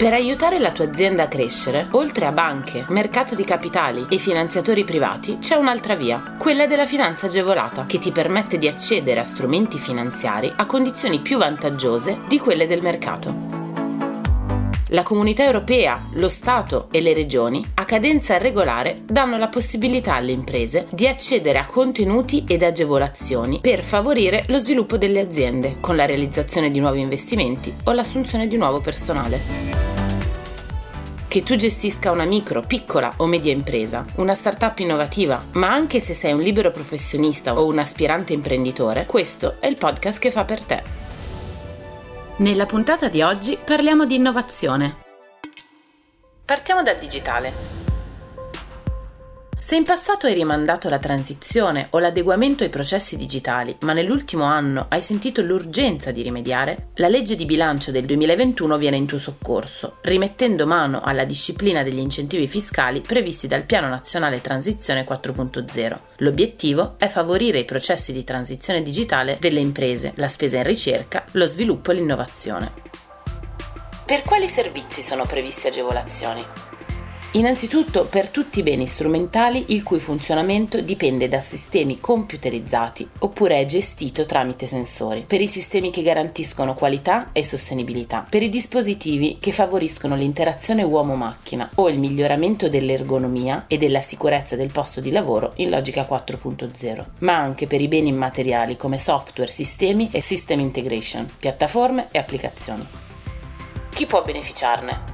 Per aiutare la tua azienda a crescere, oltre a banche, mercato di capitali e finanziatori privati, c'è un'altra via, quella della finanza agevolata, che ti permette di accedere a strumenti finanziari a condizioni più vantaggiose di quelle del mercato. La comunità europea, lo Stato e le regioni, a cadenza regolare, danno la possibilità alle imprese di accedere a contenuti ed agevolazioni per favorire lo sviluppo delle aziende, con la realizzazione di nuovi investimenti o l'assunzione di nuovo personale. Che tu gestisca una micro, piccola o media impresa, una startup innovativa, ma anche se sei un libero professionista o un aspirante imprenditore, questo è il podcast che fa per te. Nella puntata di oggi parliamo di innovazione. Partiamo dal digitale. Se in passato hai rimandato la transizione o l'adeguamento ai processi digitali, ma nell'ultimo anno hai sentito l'urgenza di rimediare, la legge di bilancio del 2021 viene in tuo soccorso, rimettendo mano alla disciplina degli incentivi fiscali previsti dal Piano Nazionale Transizione 4.0. L'obiettivo è favorire i processi di transizione digitale delle imprese, la spesa in ricerca, lo sviluppo e l'innovazione. Per quali servizi sono previste agevolazioni? Innanzitutto per tutti i beni strumentali il cui funzionamento dipende da sistemi computerizzati oppure è gestito tramite sensori, per i sistemi che garantiscono qualità e sostenibilità, per i dispositivi che favoriscono l'interazione uomo-macchina o il miglioramento dell'ergonomia e della sicurezza del posto di lavoro in logica 4.0, ma anche per i beni immateriali come software, sistemi e system integration, piattaforme e applicazioni. Chi può beneficiarne?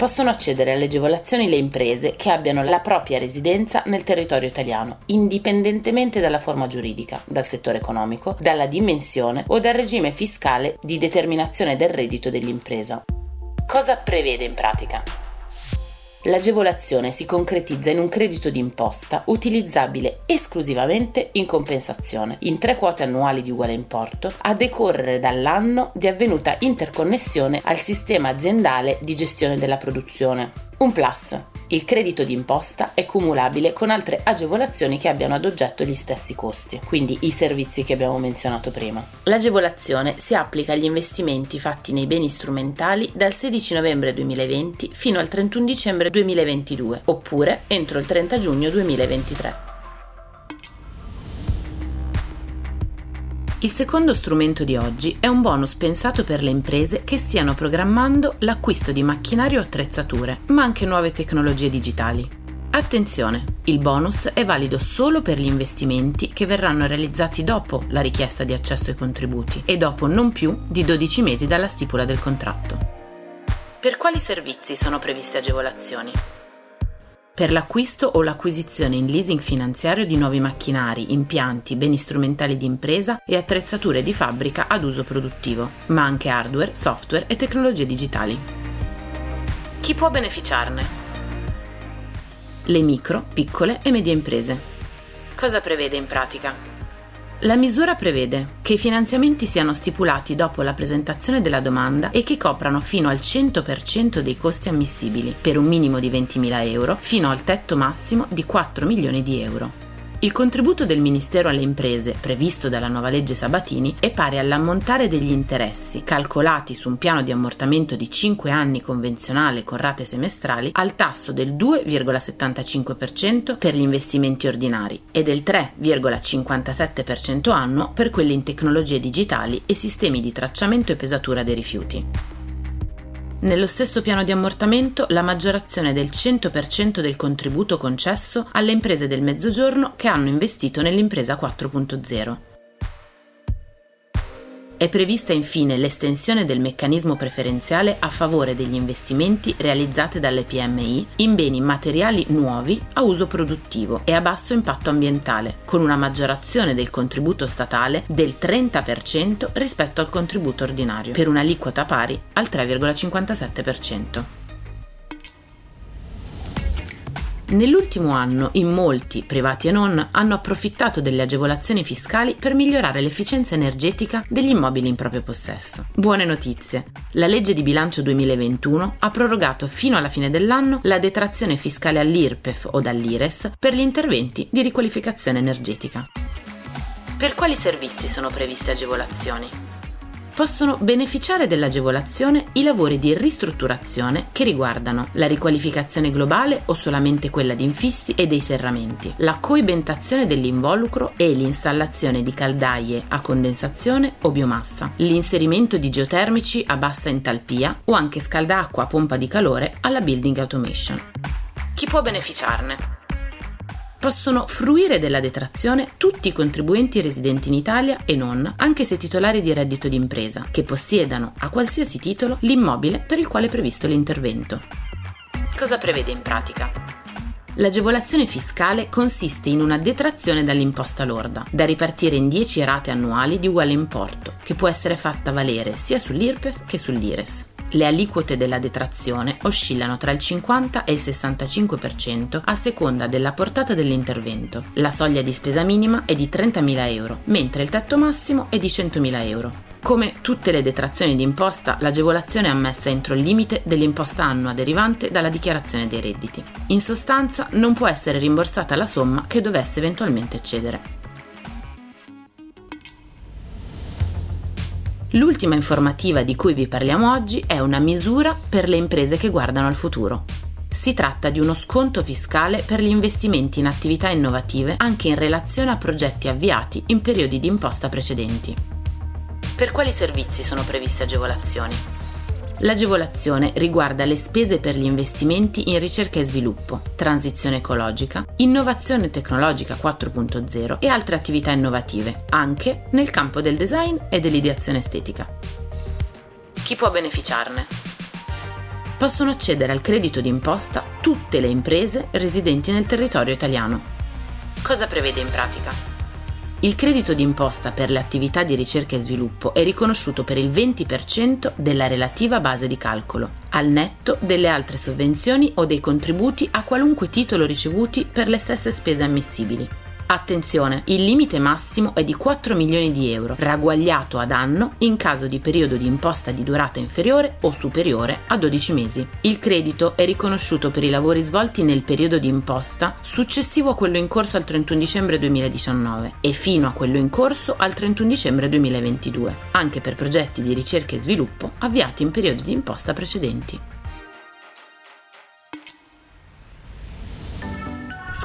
Possono accedere alle agevolazioni le imprese che abbiano la propria residenza nel territorio italiano, indipendentemente dalla forma giuridica, dal settore economico, dalla dimensione o dal regime fiscale di determinazione del reddito dell'impresa. Cosa prevede in pratica? L'agevolazione si concretizza in un credito d'imposta utilizzabile esclusivamente in compensazione, in tre quote annuali di uguale importo, a decorrere dall'anno di avvenuta interconnessione al sistema aziendale di gestione della produzione. Un plus. Il credito d'imposta è cumulabile con altre agevolazioni che abbiano ad oggetto gli stessi costi, quindi i servizi che abbiamo menzionato prima. L'agevolazione si applica agli investimenti fatti nei beni strumentali dal 16 novembre 2020 fino al 31 dicembre 2022, oppure entro il 30 giugno 2023. Il secondo strumento di oggi è un bonus pensato per le imprese che stiano programmando l'acquisto di macchinario o attrezzature, ma anche nuove tecnologie digitali. Attenzione, il bonus è valido solo per gli investimenti che verranno realizzati dopo la richiesta di accesso ai contributi e dopo non più di 12 mesi dalla stipula del contratto. Per quali servizi sono previste agevolazioni? Per l'acquisto o l'acquisizione in leasing finanziario di nuovi macchinari, impianti, beni strumentali di impresa e attrezzature di fabbrica ad uso produttivo, ma anche hardware, software e tecnologie digitali. Chi può beneficiarne? Le micro, piccole e medie imprese. Cosa prevede in pratica? La misura prevede che i finanziamenti siano stipulati dopo la presentazione della domanda e che coprano fino al 100% dei costi ammissibili, per un minimo di 20.000 euro, fino al tetto massimo di 4 milioni di euro. Il contributo del Ministero alle imprese, previsto dalla nuova legge Sabatini, è pari all'ammontare degli interessi, calcolati su un piano di ammortamento di 5 anni convenzionale con rate semestrali, al tasso del 2,75% per gli investimenti ordinari e del 3,57% annuo per quelli in tecnologie digitali e sistemi di tracciamento e pesatura dei rifiuti. Nello stesso piano di ammortamento la maggiorazione del 100% del contributo concesso alle imprese del Mezzogiorno che hanno investito nell'impresa 4.0. È prevista infine l'estensione del meccanismo preferenziale a favore degli investimenti realizzati dalle PMI in beni materiali nuovi a uso produttivo e a basso impatto ambientale, con una maggiorazione del contributo statale del 30% rispetto al contributo ordinario, per un'aliquota pari al 3,57%. Nell'ultimo anno in molti, privati e non, hanno approfittato delle agevolazioni fiscali per migliorare l'efficienza energetica degli immobili in proprio possesso. Buone notizie. La legge di bilancio 2021 ha prorogato fino alla fine dell'anno la detrazione fiscale all'IRPEF o dall'IRES per gli interventi di riqualificazione energetica. Per quali servizi sono previste agevolazioni? Possono beneficiare dell'agevolazione i lavori di ristrutturazione che riguardano la riqualificazione globale o solamente quella di infissi e dei serramenti, la coibentazione dell'involucro e l'installazione di caldaie a condensazione o biomassa, l'inserimento di geotermici a bassa entalpia o anche scaldacqua a pompa di calore alla building automation. Chi può beneficiarne? Possono fruire della detrazione tutti i contribuenti residenti in Italia e non, anche se titolari di reddito d'impresa, che possiedano a qualsiasi titolo l'immobile per il quale è previsto l'intervento. Cosa prevede in pratica? L'agevolazione fiscale consiste in una detrazione dall'imposta lorda, da ripartire in 10 rate annuali di uguale importo, che può essere fatta valere sia sull'IRPEF che sull'IRES. Le aliquote della detrazione oscillano tra il 50 e il 65% a seconda della portata dell'intervento. La soglia di spesa minima è di 30.000 euro, mentre il tetto massimo è di 100.000 euro. Come tutte le detrazioni d'imposta, l'agevolazione è ammessa entro il limite dell'imposta annua derivante dalla dichiarazione dei redditi. In sostanza, non può essere rimborsata la somma che dovesse eventualmente eccedere. L'ultima informativa di cui vi parliamo oggi è una misura per le imprese che guardano al futuro. Si tratta di uno sconto fiscale per gli investimenti in attività innovative anche in relazione a progetti avviati in periodi di imposta precedenti. Per quali servizi sono previste agevolazioni? L'agevolazione riguarda le spese per gli investimenti in ricerca e sviluppo, transizione ecologica, innovazione tecnologica 4.0 e altre attività innovative, anche nel campo del design e dell'ideazione estetica. Chi può beneficiarne? Possono accedere al credito d'imposta tutte le imprese residenti nel territorio italiano. Cosa prevede in pratica? Il credito d'imposta per le attività di ricerca e sviluppo è riconosciuto per il 20% della relativa base di calcolo, al netto delle altre sovvenzioni o dei contributi a qualunque titolo ricevuti per le stesse spese ammissibili. Attenzione, il limite massimo è di 4 milioni di euro, ragguagliato ad anno in caso di periodo di imposta di durata inferiore o superiore a 12 mesi. Il credito è riconosciuto per i lavori svolti nel periodo di imposta successivo a quello in corso al 31 dicembre 2019 e fino a quello in corso al 31 dicembre 2022, anche per progetti di ricerca e sviluppo avviati in periodi di imposta precedenti.